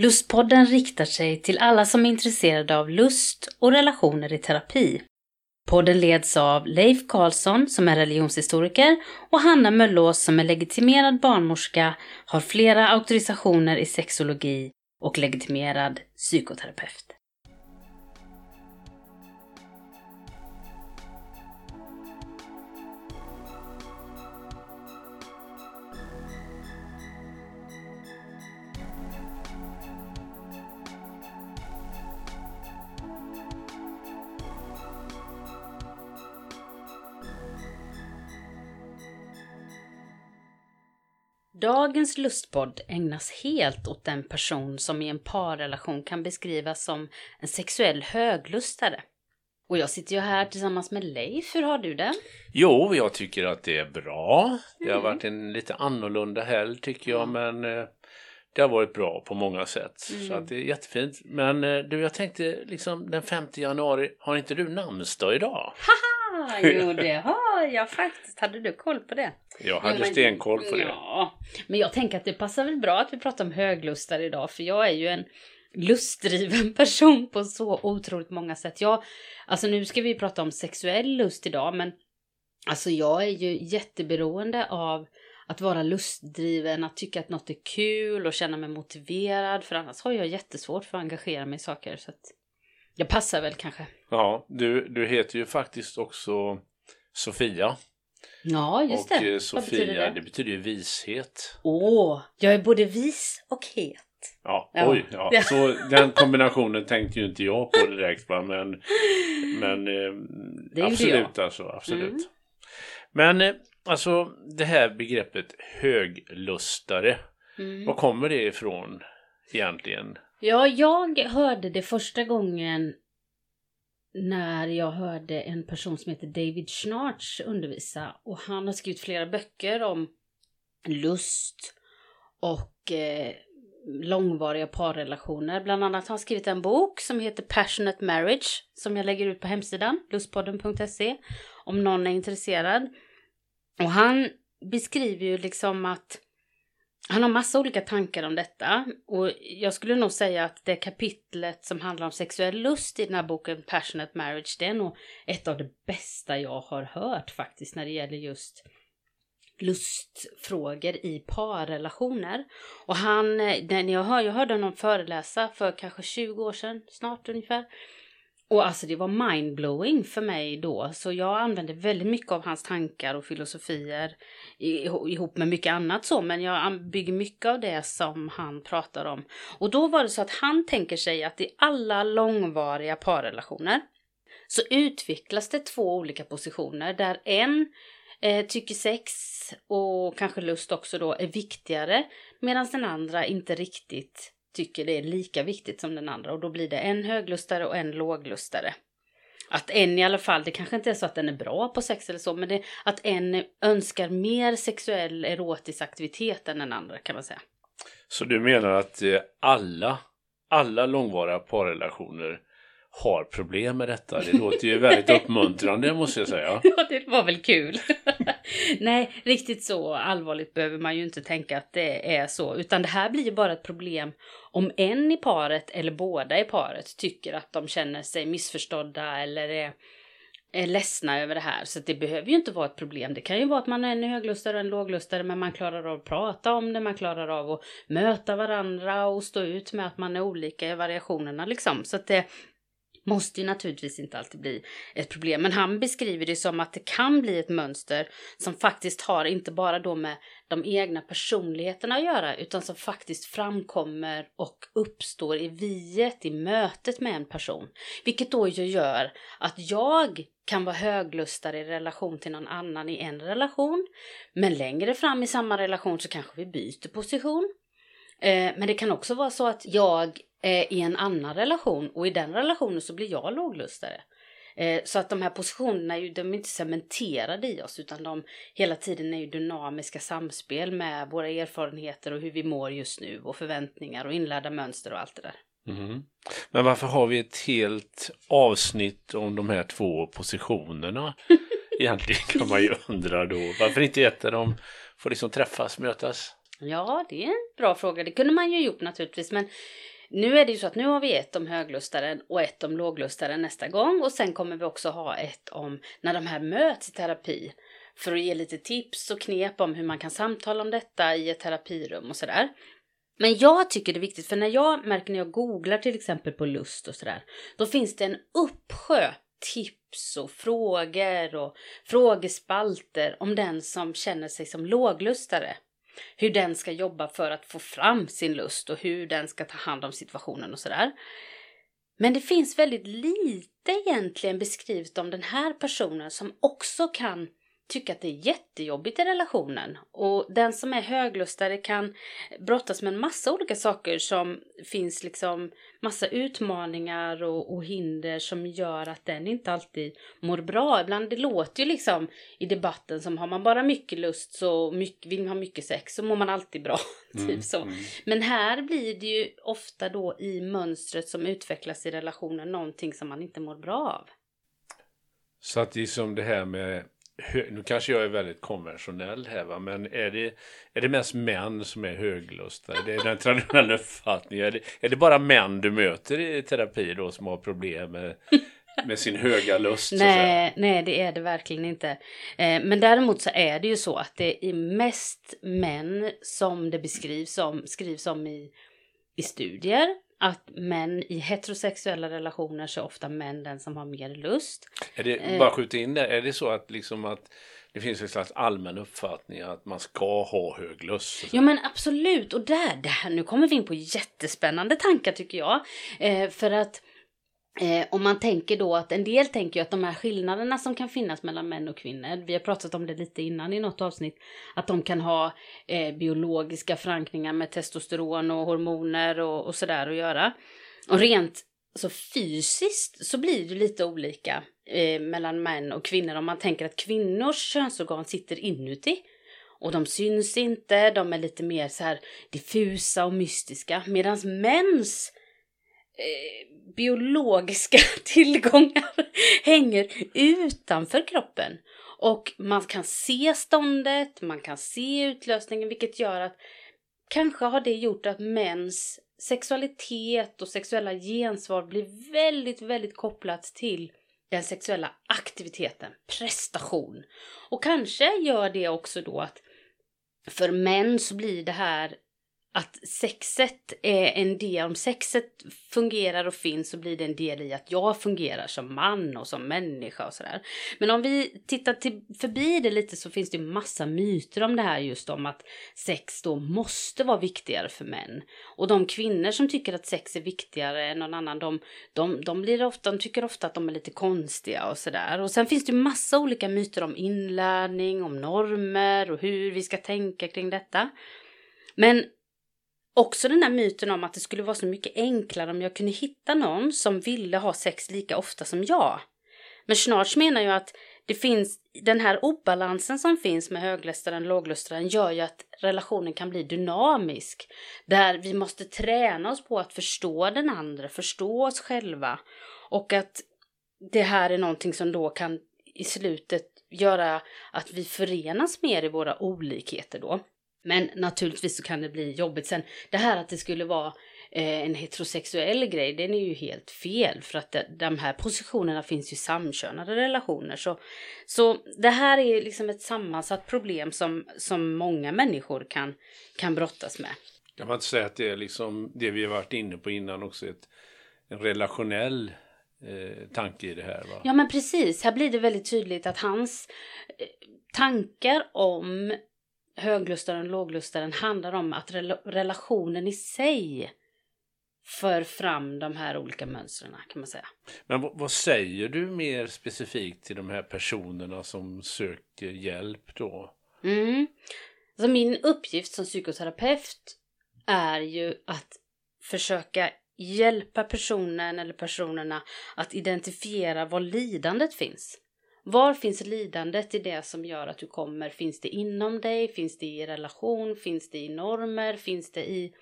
Lustpodden riktar sig till alla som är intresserade av lust och relationer i terapi. Podden leds av Leif Karlsson som är religionshistoriker och Hanna Möllås som är legitimerad barnmorska, har flera auktorisationer i sexologi och legitimerad psykoterapeut. Dagens lustpodd ägnas helt åt den person som i en parrelation kan beskrivas som en sexuell höglustare. Och jag sitter ju här tillsammans med Leif, hur har du det? Jo, jag tycker att det är bra. Det har varit en lite annorlunda helg tycker jag, men eh, det har varit bra på många sätt. Mm. Så att det är jättefint. Men eh, du, jag tänkte liksom den 5 januari, har inte du namnsdag idag? Ah, jo, det har jag faktiskt. Hade du koll på det? Jag hade Jo, men- stenkoll på det. Ja, men jag tänker att det passar väl bra att vi pratar om höglustare idag, för jag är ju en lustdriven person på så otroligt många sätt. Jag, alltså nu ska vi prata om sexuell lust idag, men alltså jag är ju jätteberoende av att vara lustdriven, att tycka att något är kul och känna mig motiverad, för annars har jag jättesvårt för att engagera mig i saker. Så att jag passar väl kanske. Ja, du, du heter ju faktiskt också Sofia. Ja, just och det. eh, Vad Sofia, betyder det? det? betyder ju vishet. Åh, jag är både vis och het. Ja, Ja. oj, ja. Så den kombinationen tänkte ju inte jag på direkt va, men, men Det eh, absolut alltså, absolut. Mm. Men eh, alltså det här begreppet höglustare, Mm. var kommer det ifrån egentligen? Ja, jag hörde det första gången när jag hörde en person som heter David Schnarch undervisa. Och han har skrivit flera böcker om lust och eh, långvariga parrelationer. Bland annat har han skrivit en bok som heter Passionate Marriage som jag lägger ut på hemsidan lustpodden.se om någon är intresserad. Och han beskriver ju liksom att han har massa olika tankar om detta och jag skulle nog säga att det kapitlet som handlar om sexuell lust i den här boken Passionate Marriage det är nog ett av det bästa jag har hört faktiskt när det gäller just lustfrågor i parrelationer. Och han, eh, den jag, hör, jag hörde honom föreläsa för kanske 20 år sedan, snart ungefär. Och alltså det var mindblowing för mig då, så jag använde väldigt mycket av hans tankar och filosofier ihop med mycket annat så, men jag bygger mycket av det som han pratar om. Och då var det så att han tänker sig att i alla långvariga parrelationer så utvecklas det två olika positioner där en eh, tycker sex och kanske lust också då är viktigare medan den andra inte riktigt tycker det är lika viktigt som den andra och då blir det en höglustare och en låglustare. Att en i alla fall, det kanske inte är så att den är bra på sex eller så, men det, att en önskar mer sexuell erotisk aktivitet än den andra kan man säga. Så du menar att eh, alla, alla långvariga parrelationer har problem med detta? Det låter ju väldigt uppmuntrande måste jag säga. Ja, det var väl kul. Nej, riktigt så allvarligt behöver man ju inte tänka att det är så, utan det här blir ju bara ett problem om en i paret eller båda i paret tycker att de känner sig missförstådda eller är, är ledsna över det här. Så det behöver ju inte vara ett problem. Det kan ju vara att man är en höglustare och en låglustare, men man klarar av att prata om det, man klarar av att möta varandra och stå ut med att man är olika i variationerna liksom. Så att det Mm. måste ju naturligtvis inte alltid bli ett problem. Men han beskriver det som att det kan bli ett mönster som faktiskt har inte bara då med de egna personligheterna att göra utan som faktiskt framkommer och uppstår i viet, i mötet med en person. Vilket då ju gör att jag kan vara höglustare i relation till någon annan i en relation. Men längre fram i samma relation så kanske vi byter position. Eh, men det kan också vara så att jag är i en annan relation och i den relationen så blir jag låglustare. Eh, Så att de här positionerna är ju, de är inte cementerade i oss utan de hela tiden är ju dynamiska samspel med våra erfarenheter och hur vi mår just nu och förväntningar och inlärda mönster och allt det där. Mhm. Men varför har vi ett helt avsnitt om de här två positionerna? Egentligen kan man ju undra då. Varför inte ett där de får liksom träffas, mötas? Ja, det är en bra fråga. Det kunde man ju gjort naturligtvis, men nu är det ju så att nu har vi ett om höglustaren och ett om låglustaren nästa gång och sen kommer vi också ha ett om när de här möts i terapi för att ge lite tips och knep om hur man kan samtala om detta i ett terapirum och sådär. Men jag tycker det är viktigt, för när jag märker när jag googlar till exempel på lust och sådär, då finns det en uppsjö tips och frågor och frågespalter om den som känner sig som låglustare. Hur den ska jobba för att få fram sin lust och hur den ska ta hand om situationen och sådär. Men det finns väldigt lite egentligen beskrivet om den här personen som också kan tycka att det är jättejobbigt i relationen. Och den som är höglustare kan brottas med en massa olika saker som finns liksom massa utmaningar och, och, hinder som gör att den inte alltid mår bra. Ibland det låter ju liksom i debatten som har man bara mycket lust så mycket, vill man ha mycket sex så mår man alltid bra. typ mm, så. Mm. Men här blir det ju ofta då i mönstret som utvecklas i relationen någonting som man inte mår bra av. Så att det är som det här med nu kanske jag är väldigt konventionell här va, men är det, är det mest män som är höglustade? Det är den traditionella uppfattningen. Är det, är det bara män du möter i terapi då som har problem med, med sin höga lust? nej, nej, det är det verkligen inte. Eh, men däremot så är det ju så att det är mest män som det beskrivs om, skrivs om i, i studier att män i heterosexuella relationer så är ofta män den som har mer lust. Är det, eh, bara skjuta in det, är det så att liksom att det finns en slags allmän uppfattning att man ska ha hög lust? Ja men absolut, och där, där, nu kommer vi in på jättespännande tankar tycker jag. Eh, för att Eh, om man tänker då att en del tänker ju att de här skillnaderna som kan finnas mellan män och kvinnor, vi har pratat om det lite innan i något avsnitt, att de kan ha eh, biologiska förankringar med testosteron och hormoner och, och sådär att göra. Och rent så fysiskt så blir det lite olika eh, mellan män och kvinnor om man tänker att kvinnors könsorgan sitter inuti. Och de syns inte, de är lite mer så här diffusa och mystiska. Medan mäns eh, biologiska tillgångar hänger utanför kroppen. Och man kan se ståndet, man kan se utlösningen vilket gör att kanske har det gjort att mäns sexualitet och sexuella gensvar blir väldigt, väldigt kopplat till den sexuella aktiviteten, prestation. Och kanske gör det också då att för män så blir det här att sexet är en del, om sexet fungerar och finns så blir det en del i att jag fungerar som man och som människa och sådär. Men om vi tittar till, förbi det lite så finns det ju massa myter om det här just om att sex då måste vara viktigare för män. Och de kvinnor som tycker att sex är viktigare än någon annan, de, de, de, blir ofta, de tycker ofta att de är lite konstiga och sådär. Och sen finns det ju massa olika myter om inlärning, om normer och hur vi ska tänka kring detta. Men Också den här myten om att det skulle vara så mycket enklare om jag kunde hitta någon som ville ha sex lika ofta som jag. Men Schnarch menar ju att det finns, den här obalansen som finns med höglustaren och låglustaren gör ju att relationen kan bli dynamisk. Där vi måste träna oss på att förstå den andra, förstå oss själva. Och att det här är någonting som då kan i slutet göra att vi förenas mer i våra olikheter då. Men naturligtvis så kan det bli jobbigt sen. Det här att det skulle vara eh, en heterosexuell grej, den är ju helt fel. För att de här positionerna finns ju i samkönade relationer. Så, så det här är liksom ett sammansatt problem som, som många människor kan, kan brottas med. Kan man inte säga att det är liksom det vi har varit inne på innan också, ett, en relationell eh, tanke i det här? Va? Ja men precis, här blir det väldigt tydligt att hans eh, tankar om höglustaren och låglustaren handlar om att relationen i sig för fram de här olika mönstren kan man säga. Men vad säger du mer specifikt till de här personerna som söker hjälp då? Mm. Alltså min uppgift som psykoterapeut är ju att försöka hjälpa personen eller personerna att identifiera var lidandet finns. Var finns lidandet i det som gör att du kommer? Finns det inom dig? Finns det i relation? Finns det i normer? Finns det i...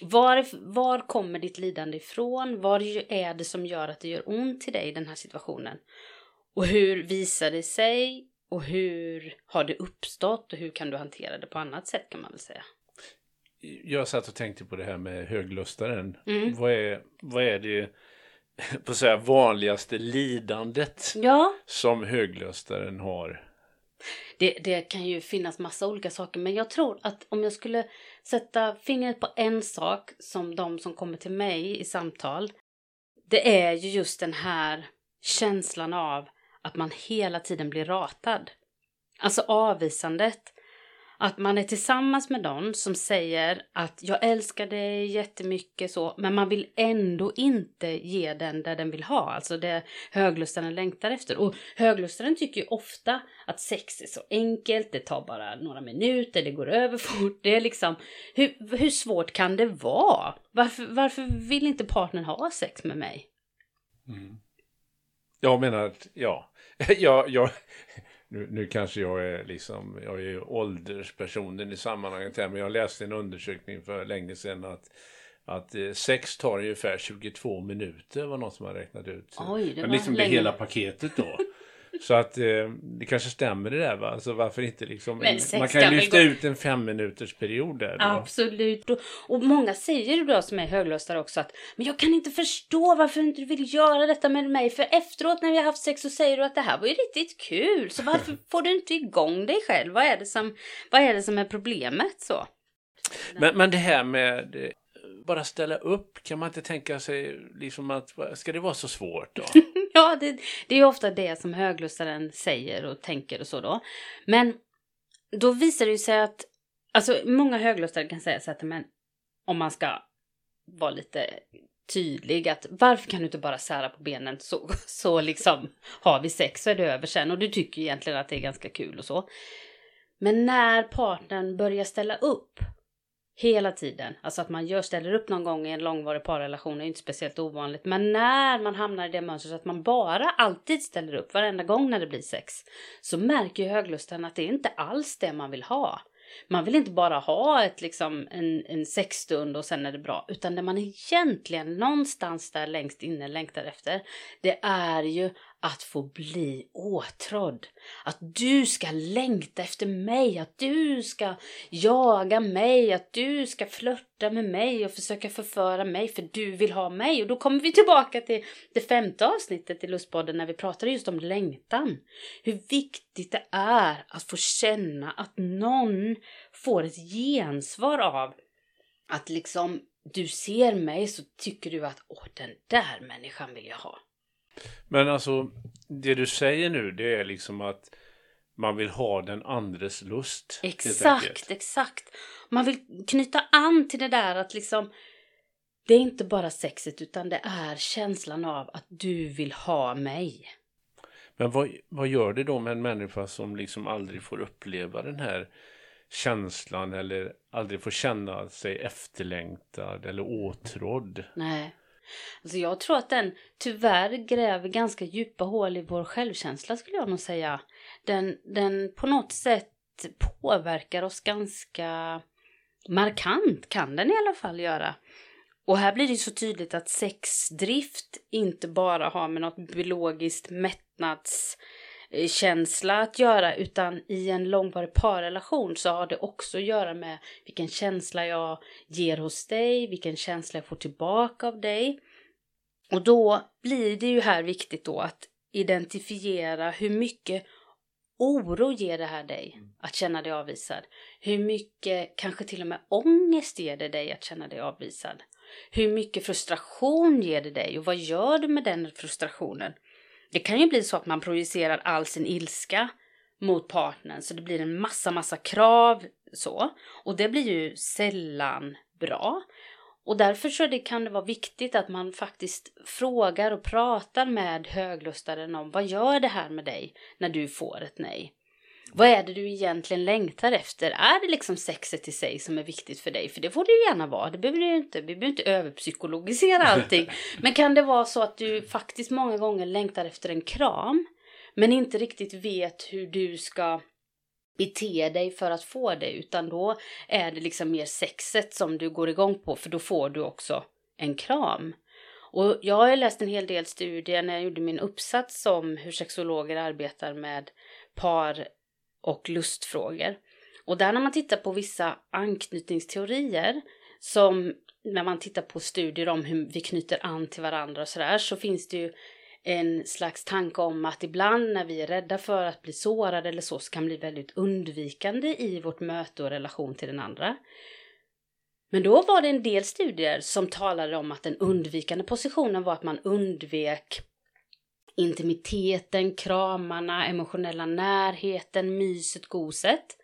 Var, var kommer ditt lidande ifrån? Vad är det som gör att det gör ont i dig i den här situationen? Och hur visar det sig? Och hur har det uppstått? Och hur kan du hantera det på annat sätt kan man väl säga? jag satt och tänkte på det här med höglustaren. Mm. Vad, är, vad är det på så här, vanligaste lidandet Ja, som höglustaren har? det, det kan ju finnas massa olika saker men jag tror att om jag skulle sätta fingret på en sak som de som kommer till mig i samtal det är ju just den här känslan av att man hela tiden blir ratad. Alltså avvisandet. Att man är tillsammans med någon som säger att jag älskar dig jättemycket så, men man vill ändå inte ge den där den vill ha, alltså det höglustaren längtar efter. Och höglustaren tycker ju ofta att sex är så enkelt, det tar bara några minuter, det går över fort, det är liksom, hur, hur svårt kan det vara? Varför, varför vill inte partnern ha sex med mig? Mm. Jag menar, att- ja. jag, jag, nu, nu kanske jag är liksom, jag är ju ålderspersonen i sammanhanget här, men jag läste en undersökning för länge sedan att att eh, sex tar ungefär 22 minuter var någon som har räknat ut. Oj, det Men var liksom det länge. hela paketet då. Så att eh, det kanske stämmer det där va? Alltså varför inte liksom. Sex man kan ju lyfta ut en fem minuters period där. Då. Absolut. Och, och många säger då som är höglöstare också att men jag kan inte förstå varför inte du vill göra detta med mig. För efteråt när vi har haft sex så säger du att det här var ju riktigt kul. Så varför får du inte igång dig själv? Vad är det som, vad är, det som är problemet så? Men, men det här med eh, bara ställa upp, kan man inte tänka sig liksom att, ska det vara så svårt då? Ja, det, det är ju ofta det som höglustaren säger och tänker och så då. Men då visar det ju sig att, alltså många höglustare kan säga så att, men om man ska vara lite tydlig att varför kan du inte bara sära på benen så, så liksom har vi sex så är det över sen och du tycker egentligen att det är ganska kul och så. Men när partnern börjar ställa upp hela tiden, alltså att man gör, ställer upp någon gång i en långvarig parrelation är inte speciellt ovanligt, men när man hamnar i det mönstret att man bara alltid ställer upp varenda gång när det blir sex, så märker ju höglusten att det är inte alls det man vill ha. Man vill inte bara ha ett, liksom, en, en sexstund och sen är det bra, utan det man egentligen någonstans där längst inne längtar efter, det är ju att få bli åtrådd. Att du ska längta efter mig, att du ska jaga mig, att du ska flörta med mig och försöka förföra mig för du vill ha mig. Och då kommer vi tillbaka till det femte avsnittet i Lustpodden när vi pratade just om längtan. Hur viktigt det är att få känna att någon får ett gensvar av att liksom du ser mig så tycker du att åh den där människan vill jag ha. Men alltså, det du säger nu det är liksom att man vill ha den andres lust. Exakt, exakt. Man vill knyta an till det där att liksom det är inte bara sexet utan det är känslan av att du vill ha mig. Men vad, vad gör det då med en människa som liksom aldrig får uppleva den här känslan eller aldrig får känna sig efterlängtad eller åtrådd? Nej. Alltså jag tror att den tyvärr gräver ganska djupa hål i vår självkänsla skulle jag nog säga. Den, den på något sätt påverkar oss ganska markant kan den i alla fall göra. Och här blir det så tydligt att sexdrift inte bara har med något biologiskt mättnads mättnadskänsla att göra utan i en långvarig parrelation så har det också att göra med vilken känsla jag ger hos dig, vilken känsla jag får tillbaka av dig. Och då blir det ju här viktigt då att identifiera hur mycket oro ger det här dig att känna dig avvisad? Hur mycket, kanske till och med ångest ger det dig att känna dig avvisad? Hur mycket frustration ger det dig och vad gör du med den frustrationen? Det kan ju bli så att man projicerar all sin ilska mot partnern så det blir en massa, massa krav så. Och det blir ju sällan bra. Och därför så det, kan det vara viktigt att man faktiskt frågar och pratar med höglustaren om vad gör det här med dig när du får ett nej? Vad är det du egentligen längtar efter? Är det liksom sexet i sig som är viktigt för dig? För det får det ju gärna vara. Det behöver ju inte. Vi behöver inte överpsykologisera allting. Men kan det vara så att du faktiskt många gånger längtar efter en kram men inte riktigt vet hur du ska bete dig för att få det utan då är det liksom mer sexet som du går igång på för då får du också en kram. Och jag har läst en hel del studier när jag gjorde min uppsats om hur sexologer arbetar med par och lustfrågor. Och där när man tittar på vissa anknytningsteorier som när man tittar på studier om hur vi knyter an till varandra och sådär så finns det ju en slags tanke om att ibland när vi är rädda för att bli sårade eller så, så kan bli väldigt undvikande i vårt möte och relation till den andra. Men då var det en del studier som talade om att den undvikande positionen var att man undvek intimiteten, kramarna, emotionella närheten, myset, goset.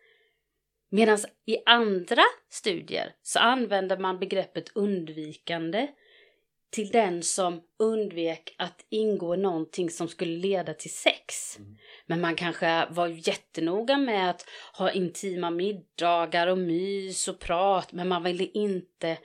Medan i andra studier så använder man begreppet undvikande till den som undvek att ingå i någonting som skulle leda till sex. Mm. Men man kanske var jättenoga med att ha intima middagar och mys och prat, men man ville inte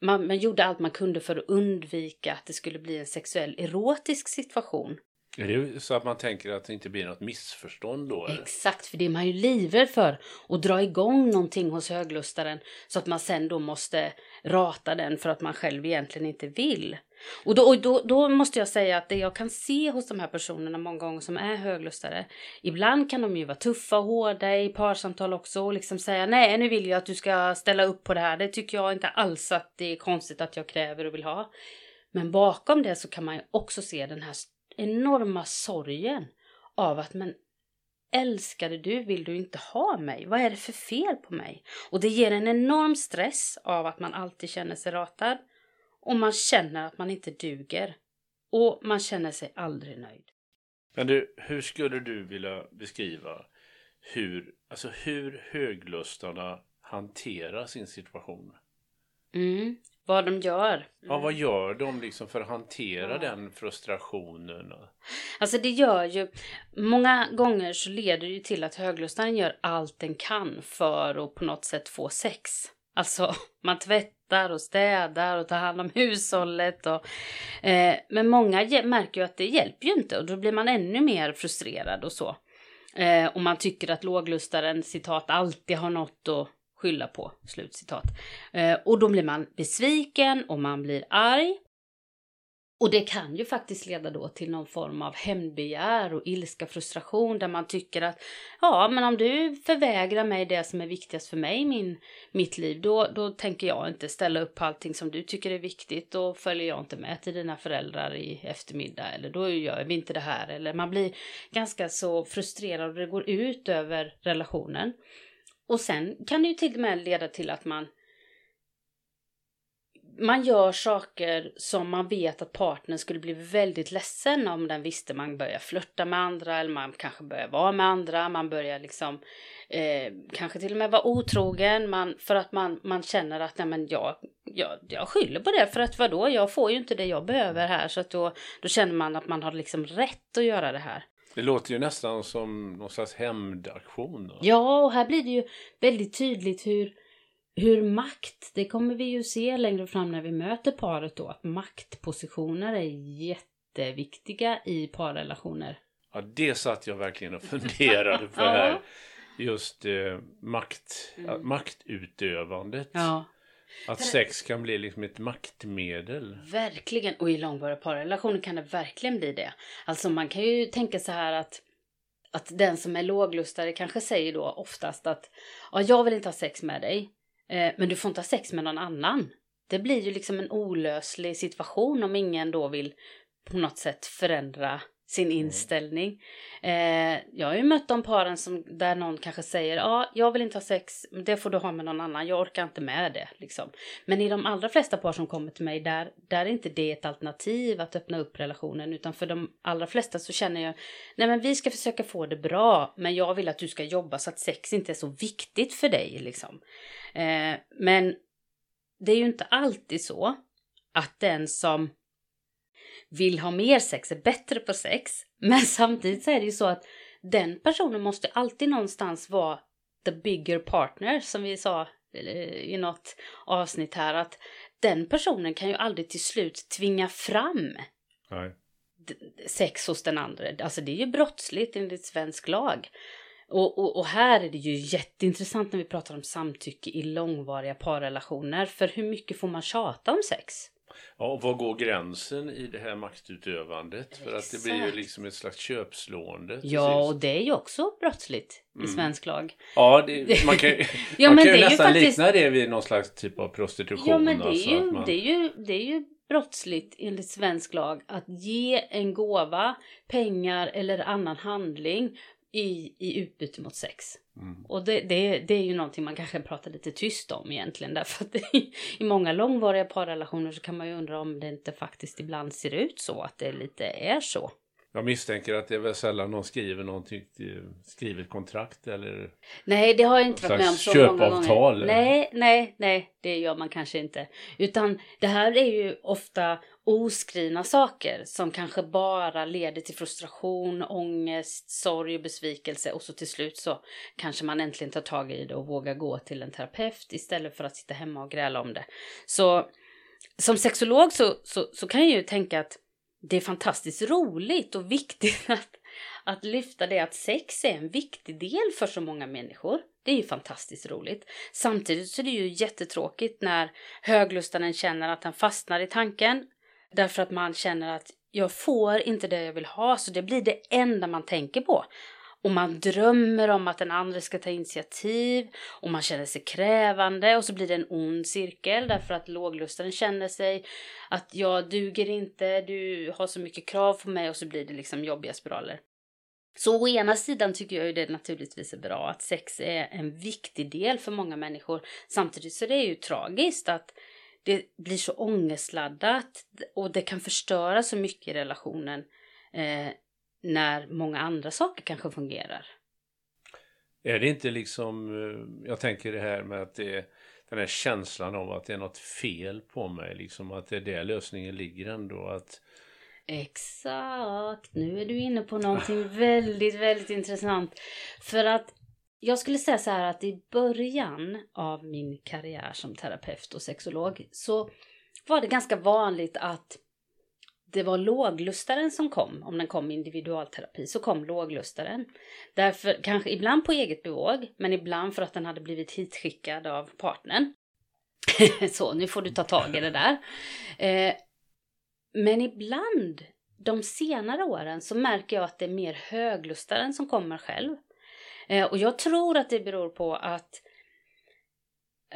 man, man gjorde allt man kunde för att undvika att det skulle bli en sexuell erotisk situation. Är det så att man tänker att det inte blir något missförstånd då? Eller? Exakt, för det är man ju livrädd för. Att dra igång någonting hos höglustaren så att man sen då måste rata den för att man själv egentligen inte vill. Och då, och då, då måste jag säga att det jag kan se hos de här personerna många gånger som är höglustare. Ibland kan de ju vara tuffa och hårda i parsamtal också och liksom säga nej nu vill jag att du ska ställa upp på det här. Det tycker jag inte alls att det är konstigt att jag kräver och vill ha. Men bakom det så kan man ju också se den här enorma sorgen av att men älskade du, vill du inte ha mig? Vad är det för fel på mig? Och det ger en enorm stress av att man alltid känner sig ratad och man känner att man inte duger och man känner sig aldrig nöjd. Men du, hur skulle du vilja beskriva hur, alltså hur höglustarna hanterar sin situation? Mm. Vad de gör. Mm. Ja, vad gör de liksom för att hantera ja. den frustrationen? Alltså det gör ju, många gånger så leder det till att höglustaren gör allt den kan för att på något sätt få sex. Alltså man tvättar och städar och tar hand om hushållet. Och, eh, men många märker ju att det hjälper ju inte och då blir man ännu mer frustrerad och så. Eh, och man tycker att låglustaren citat alltid har något att skylla på. Slutcitat. Eh, och då blir man besviken och man blir arg. Och det kan ju faktiskt leda då till någon form av hämndbegär och ilska, frustration där man tycker att ja, men om du förvägrar mig det som är viktigast för mig i min, mitt liv, då, då tänker jag inte ställa upp på allting som du tycker är viktigt. Då följer jag inte med till dina föräldrar i eftermiddag eller då gör vi inte det här. Eller man blir ganska så frustrerad och det går ut över relationen. Och sen kan det ju till och med leda till att man man gör saker som man vet att partnern skulle bli väldigt ledsen om den visste man börjar flörta med andra eller man kanske börjar vara med andra, man börjar liksom eh, kanske till och med vara otrogen. Man, för att man, man känner att nej men jag, jag, jag skyller på det. För att vadå, jag får ju inte det jag behöver här. Så att då, då känner man att man har liksom rätt att göra det här. Det låter ju nästan som någon slags hämndaktion. Ja, och här blir det ju väldigt tydligt hur, hur makt, det kommer vi ju se längre fram när vi möter paret då, att maktpositioner är jätteviktiga i parrelationer. Ja, det satt jag verkligen och funderade på här. Just eh, makt, mm. maktutövandet. Ja. Att sex kan bli liksom ett maktmedel. Verkligen, och i långvariga parrelationer kan det verkligen bli det. Alltså man kan ju tänka så här att att den som är låglustare kanske säger då oftast att ja, jag vill inte ha sex med dig, eh, men du får inte ha sex med någon annan. Det blir ju liksom en olöslig situation om ingen då vill på något sätt förändra sin mm. inställning. Eh, jag har ju mött de paren som, där någon kanske säger ja, jag vill inte ha sex, det får du ha med någon annan, jag orkar inte med det. Liksom. Men i de allra flesta par som kommer till mig, där, där är inte det ett alternativ att öppna upp relationen, utan för de allra flesta så känner jag, nej men vi ska försöka få det bra, men jag vill att du ska jobba så att sex inte är så viktigt för dig. Liksom. Eh, men det är ju inte alltid så att den som vill ha mer sex, är bättre på sex. Men samtidigt så är det ju så att den personen måste alltid någonstans vara the bigger partner som vi sa i något avsnitt här att den personen kan ju aldrig till slut tvinga fram Nej. sex hos den andra. Alltså det är ju brottsligt enligt svensk lag. Och, och, och, här är det ju jätteintressant när vi pratar om samtycke i långvariga parrelationer. För hur mycket får man tjata om sex? Ja, och var går gränsen i det här maktutövandet? För att det blir ju liksom ett slags köpslående. Ja, sist. och det är ju också brottsligt i Mm. svensk lag. ja det, man kan, Ja, man kan ju nästan faktiskt- likna det vid någon slags typ av prostitution. Ja, men det är, alltså, ju, man, det, är ju, det är ju brottsligt enligt svensk lag att ge en gåva, pengar eller annan handling i, i utbyte mot sex. Mm. Och det, det, det är ju någonting man kanske pratar lite tyst om egentligen. Därför att det, i många långvariga parrelationer så kan man ju undra om det inte faktiskt ibland ser ut så att det lite är så. Jag misstänker att det är väl sällan någon skriver någonting, skriver ett kontrakt eller Nej, det har jag inte varit med om så många gånger. Nej, nej, nej, det gör man kanske inte. Utan det här är ju ofta oskrivna saker som kanske bara leder till frustration, ångest, sorg och besvikelse och så till slut så kanske man äntligen tar tag i det och vågar gå till en terapeut istället för att sitta hemma och gräla om det. Så som sexolog så, så, så kan jag ju tänka att det är fantastiskt roligt och viktigt att, att lyfta det att sex är en viktig del för så många människor. Det är ju fantastiskt roligt. Samtidigt så är det ju jättetråkigt när höglustaren känner att han fastnar i tanken därför att man känner att jag får inte det jag vill ha så det blir det enda man tänker på. Och man drömmer om att den andra ska ta initiativ och man känner sig krävande och så blir det en ond cirkel därför att låglustaren känner sig att jag duger inte, du har så mycket krav på mig och så blir det liksom jobbiga spiraler. Så å ena sidan tycker jag ju det naturligtvis är bra att sex är en viktig del för många människor. Samtidigt så är det ju tragiskt att det blir så ångestladdat och det kan förstöra så mycket i relationen eh, när många andra saker kanske fungerar. Är det inte liksom, eh, jag tänker det här med att det den här känslan av att det är något fel på mig, liksom att det är där lösningen ligger ändå. Att, Exakt, nu är du inne på någonting väldigt, väldigt intressant. För att jag skulle säga så här att i början av min karriär som terapeut och sexolog så var det ganska vanligt att det var låglustaren som kom. Om den kom i individualterapi så kom låglustaren. Därför, kanske ibland på eget bevåg, men ibland för att den hade blivit hitskickad av partnern. så, nu får du ta tag i det där. Eh, men ibland, de senare åren, så märker jag att det är mer höglustaren som kommer själv. Eh, och jag tror att det beror på att att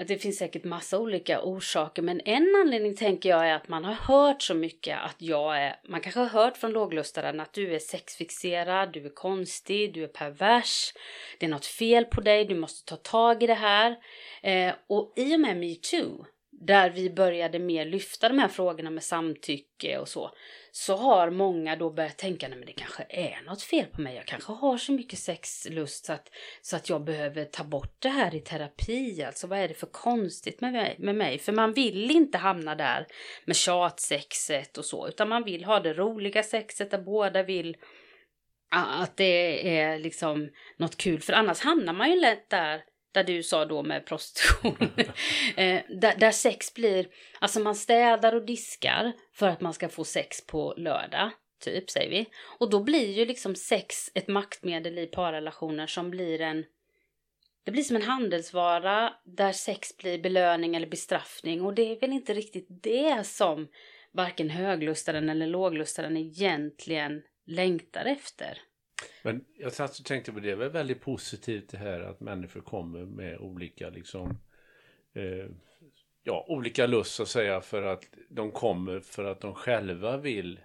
det finns säkert massa olika orsaker, men en anledning tänker jag är att man har hört så mycket att jag är, man kanske har hört från låglustaren att du är sexfixerad, du är konstig, du är pervers, det är något fel på dig, du måste ta tag i det här. Eh, och i och med metoo, där vi började mer lyfta de här frågorna med samtycke och så, så har många då börjat tänka, nej men det kanske är något fel på mig, jag kanske har så mycket sexlust så att, så att jag behöver ta bort det här i terapi, alltså vad är det för konstigt med mig, med mig? För man vill inte hamna där med tjatsexet och så, utan man vill ha det roliga sexet där båda vill att det är liksom något kul, för annars hamnar man ju lätt där där du sa då med prostitution. eh, där, där sex blir, alltså man städar och diskar för att man ska få sex på lördag, typ säger vi. Och då blir ju liksom sex ett maktmedel i parrelationer som blir en, det blir som en handelsvara där sex blir belöning eller bestraffning och det är väl inte riktigt det som varken höglustaren eller låglustaren egentligen längtar efter. Men jag satt och tänkte på det, det är väl väldigt positivt det här att människor kommer med olika liksom eh, ja, olika lust så att säga för att de kommer för att de själva vill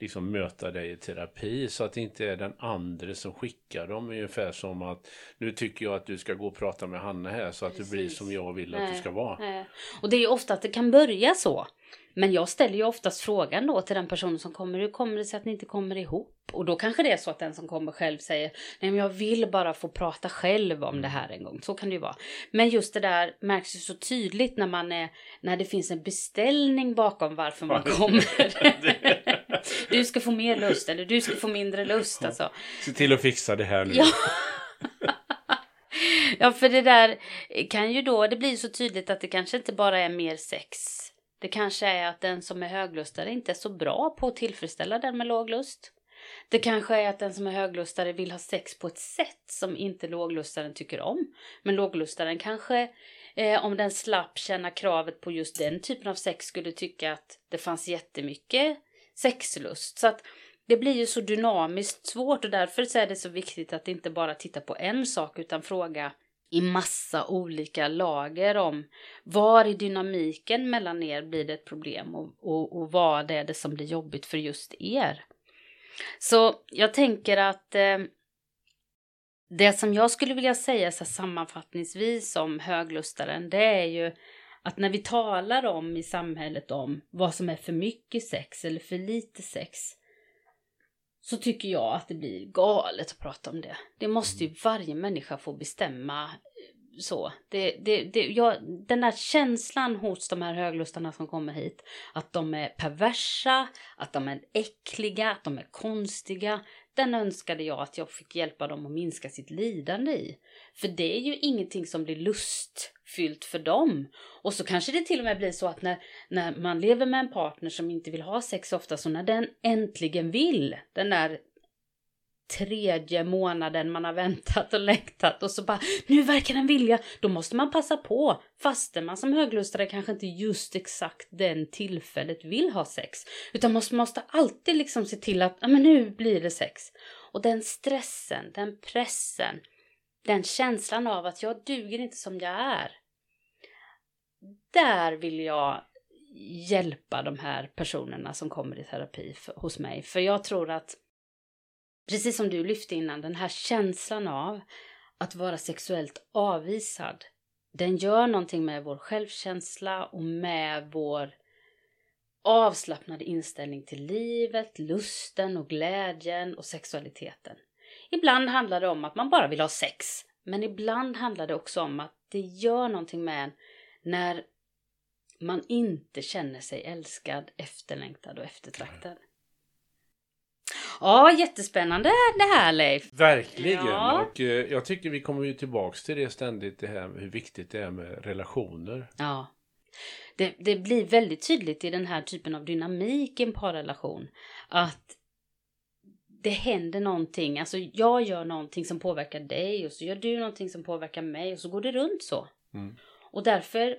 liksom möta dig i terapi så att det inte är den andra som skickar dem ungefär som att nu tycker jag att du ska gå och prata med Hanna här så att du blir Precis. som jag vill att Nej, du ska vara. nej. Och det är ju ofta att det kan börja så. Men jag ställer ju oftast frågan då till den personen som kommer, hur kommer det sig att ni inte kommer ihop? Och då kanske det är så att den som kommer själv säger, nej men jag vill bara få prata själv om det här en gång. Så kan det ju vara. Men just det där märks ju så tydligt när man är, när det finns en beställning bakom varför man kommer. du ska få mer lust eller du ska få mindre lust alltså. Se till att fixa det här nu. Ja. ja, för det där kan ju då, det blir så tydligt att det kanske inte bara är mer sex. Det kanske är att den som är höglustare inte är så bra på att tillfredsställa den med låglust. Det kanske är att den som är höglustare vill ha sex på ett sätt som inte låglustaren tycker om. Men låglustaren kanske eh, om den slapp känna kravet på just den typen av sex skulle tycka att det fanns jättemycket sexlust. Så att det blir ju så dynamiskt svårt och därför så är det så viktigt att inte bara titta på en sak utan fråga i massa olika lager om var i dynamiken mellan er blir det ett problem och, och, och vad är det som blir jobbigt för just er. Så jag tänker att eh, det som jag skulle vilja säga så sammanfattningsvis om höglustaren det är ju att när vi talar om i samhället om vad som är för mycket sex eller för lite sex så tycker jag att det blir galet att prata om det. Det måste ju varje människa få bestämma eh, så. Det, det, det, jag, den där känslan hos de här höglustarna som kommer hit, att de är perversa, att de är äckliga, att de är konstiga, den önskade jag att jag fick hjälpa dem att minska sitt lidande i. För det är ju ingenting som blir lustfyllt för dem. Och så kanske det till och med blir så att när, när man lever med en partner som inte vill ha sex ofta, så när den äntligen vill, den där tredje månaden man har väntat och längtat och så bara nu verkar den vilja, då måste man passa på fastän man som höglustare kanske inte just exakt den tillfället vill ha sex. Utan man måste, måste alltid liksom se till att ja, men nu blir det sex. Och den stressen, den pressen, den känslan av att jag duger inte som jag är. Där vill jag hjälpa de här personerna som kommer i terapi för, hos mig. För jag tror att precis som du lyfte innan, den här känslan av att vara sexuellt avvisad, den gör någonting med vår självkänsla och med vår avslappnade inställning till livet, lusten och glädjen och sexualiteten. Ibland handlar det om att man bara vill ha sex, men ibland handlar det också om att det gör någonting med en när man inte känner sig älskad, efterlängtad och eftertraktad. Ja, jättespännande det här Leif. Verkligen. Ja. Och eh, jag tycker vi kommer ju tillbaks till det ständigt, det här hur viktigt det är med relationer. Ja. Det, det blir väldigt tydligt i den här typen av dynamik i en parrelation. Att det händer någonting, alltså jag gör någonting som påverkar dig och så gör du någonting som påverkar mig och så går det runt så. Mm. Och därför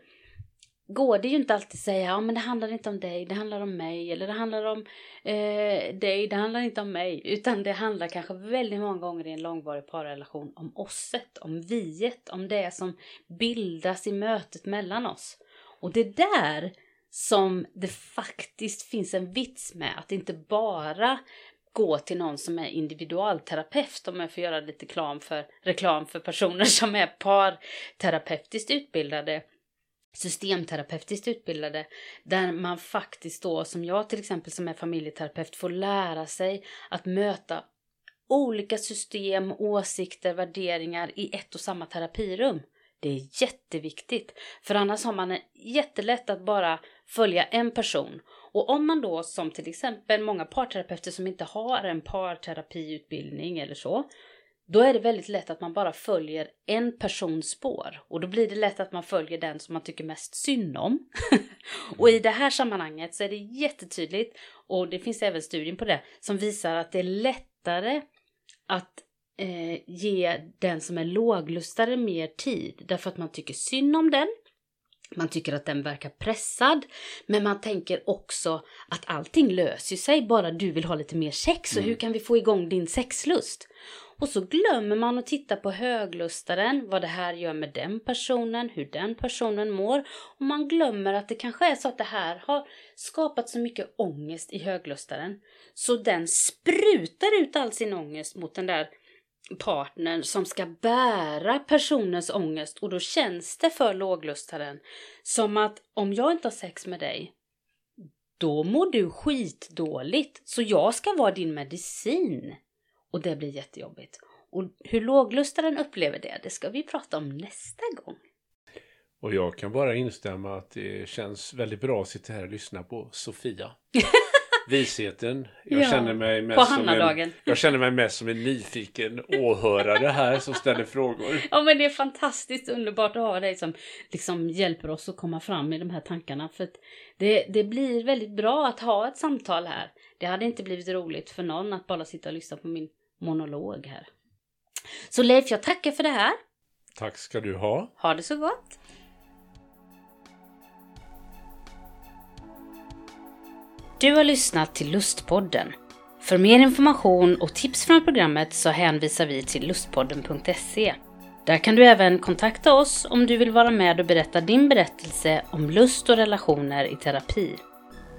går det ju inte alltid att säga ja men det handlar inte om dig, det handlar om mig eller det handlar om eh, dig, det handlar inte om mig utan det handlar kanske väldigt många gånger i en långvarig parrelation om osset, om viet, om det som bildas i mötet mellan oss. Och det är där som det faktiskt finns en vits med att inte bara gå till någon som är individualterapeut om jag får göra lite reklam för, reklam för personer som är parterapeutiskt utbildade systemterapeutiskt utbildade där man faktiskt då som jag till exempel som är familjeterapeut får lära sig att möta olika system, åsikter, värderingar i ett och samma terapirum. Det är jätteviktigt, för annars har man jättelätt att bara följa en person. Och om man då som till exempel många parterapeuter som inte har en parterapiutbildning eller så, då är det väldigt lätt att man bara följer en persons spår och då blir det lätt att man följer den som man tycker mest synd om. och i det här sammanhanget så är det jättetydligt och det finns även studier på det som visar att det är lättare att eh, ge den som är låglustare mer tid därför att man tycker synd om den. Man tycker att den verkar pressad, men man tänker också att allting löser sig bara du vill ha lite mer sex. Och mm. hur kan vi få igång din sexlust? Och så glömmer man att titta på höglustaren, vad det här gör med den personen, hur den personen mår. Och man glömmer att det kanske är så att det här har skapat så mycket ångest i höglustaren. Så den sprutar ut all sin ångest mot den där partnern som ska bära personens ångest och då känns det för låglustaren som att om jag inte har sex med dig då mår du skitdåligt så jag ska vara din medicin. Och det blir jättejobbigt. Och hur låglustaren upplever det, det ska vi prata om nästa gång. Och jag kan bara instämma att det känns väldigt bra att sitta här och lyssna på Sofia. Visheten. Jag, ja, känner mig mest som en, jag känner mig mest som en nyfiken åhörare här som ställer frågor. Ja men det är fantastiskt underbart att ha dig som liksom hjälper oss att komma fram i de här tankarna. För det, det blir väldigt bra att ha ett samtal här. Det hade inte blivit roligt för någon att bara sitta och lyssna på min monolog här. Så Leif, jag tackar för det här. Tack ska du ha. Ha det så gott. Du har lyssnat till Lustpodden. För mer information och tips från programmet så hänvisar vi till lustpodden.se. Där kan du även kontakta oss om du vill vara med och berätta din berättelse om lust och relationer i terapi.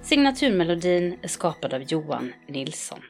Signaturmelodin är skapad av Johan Nilsson.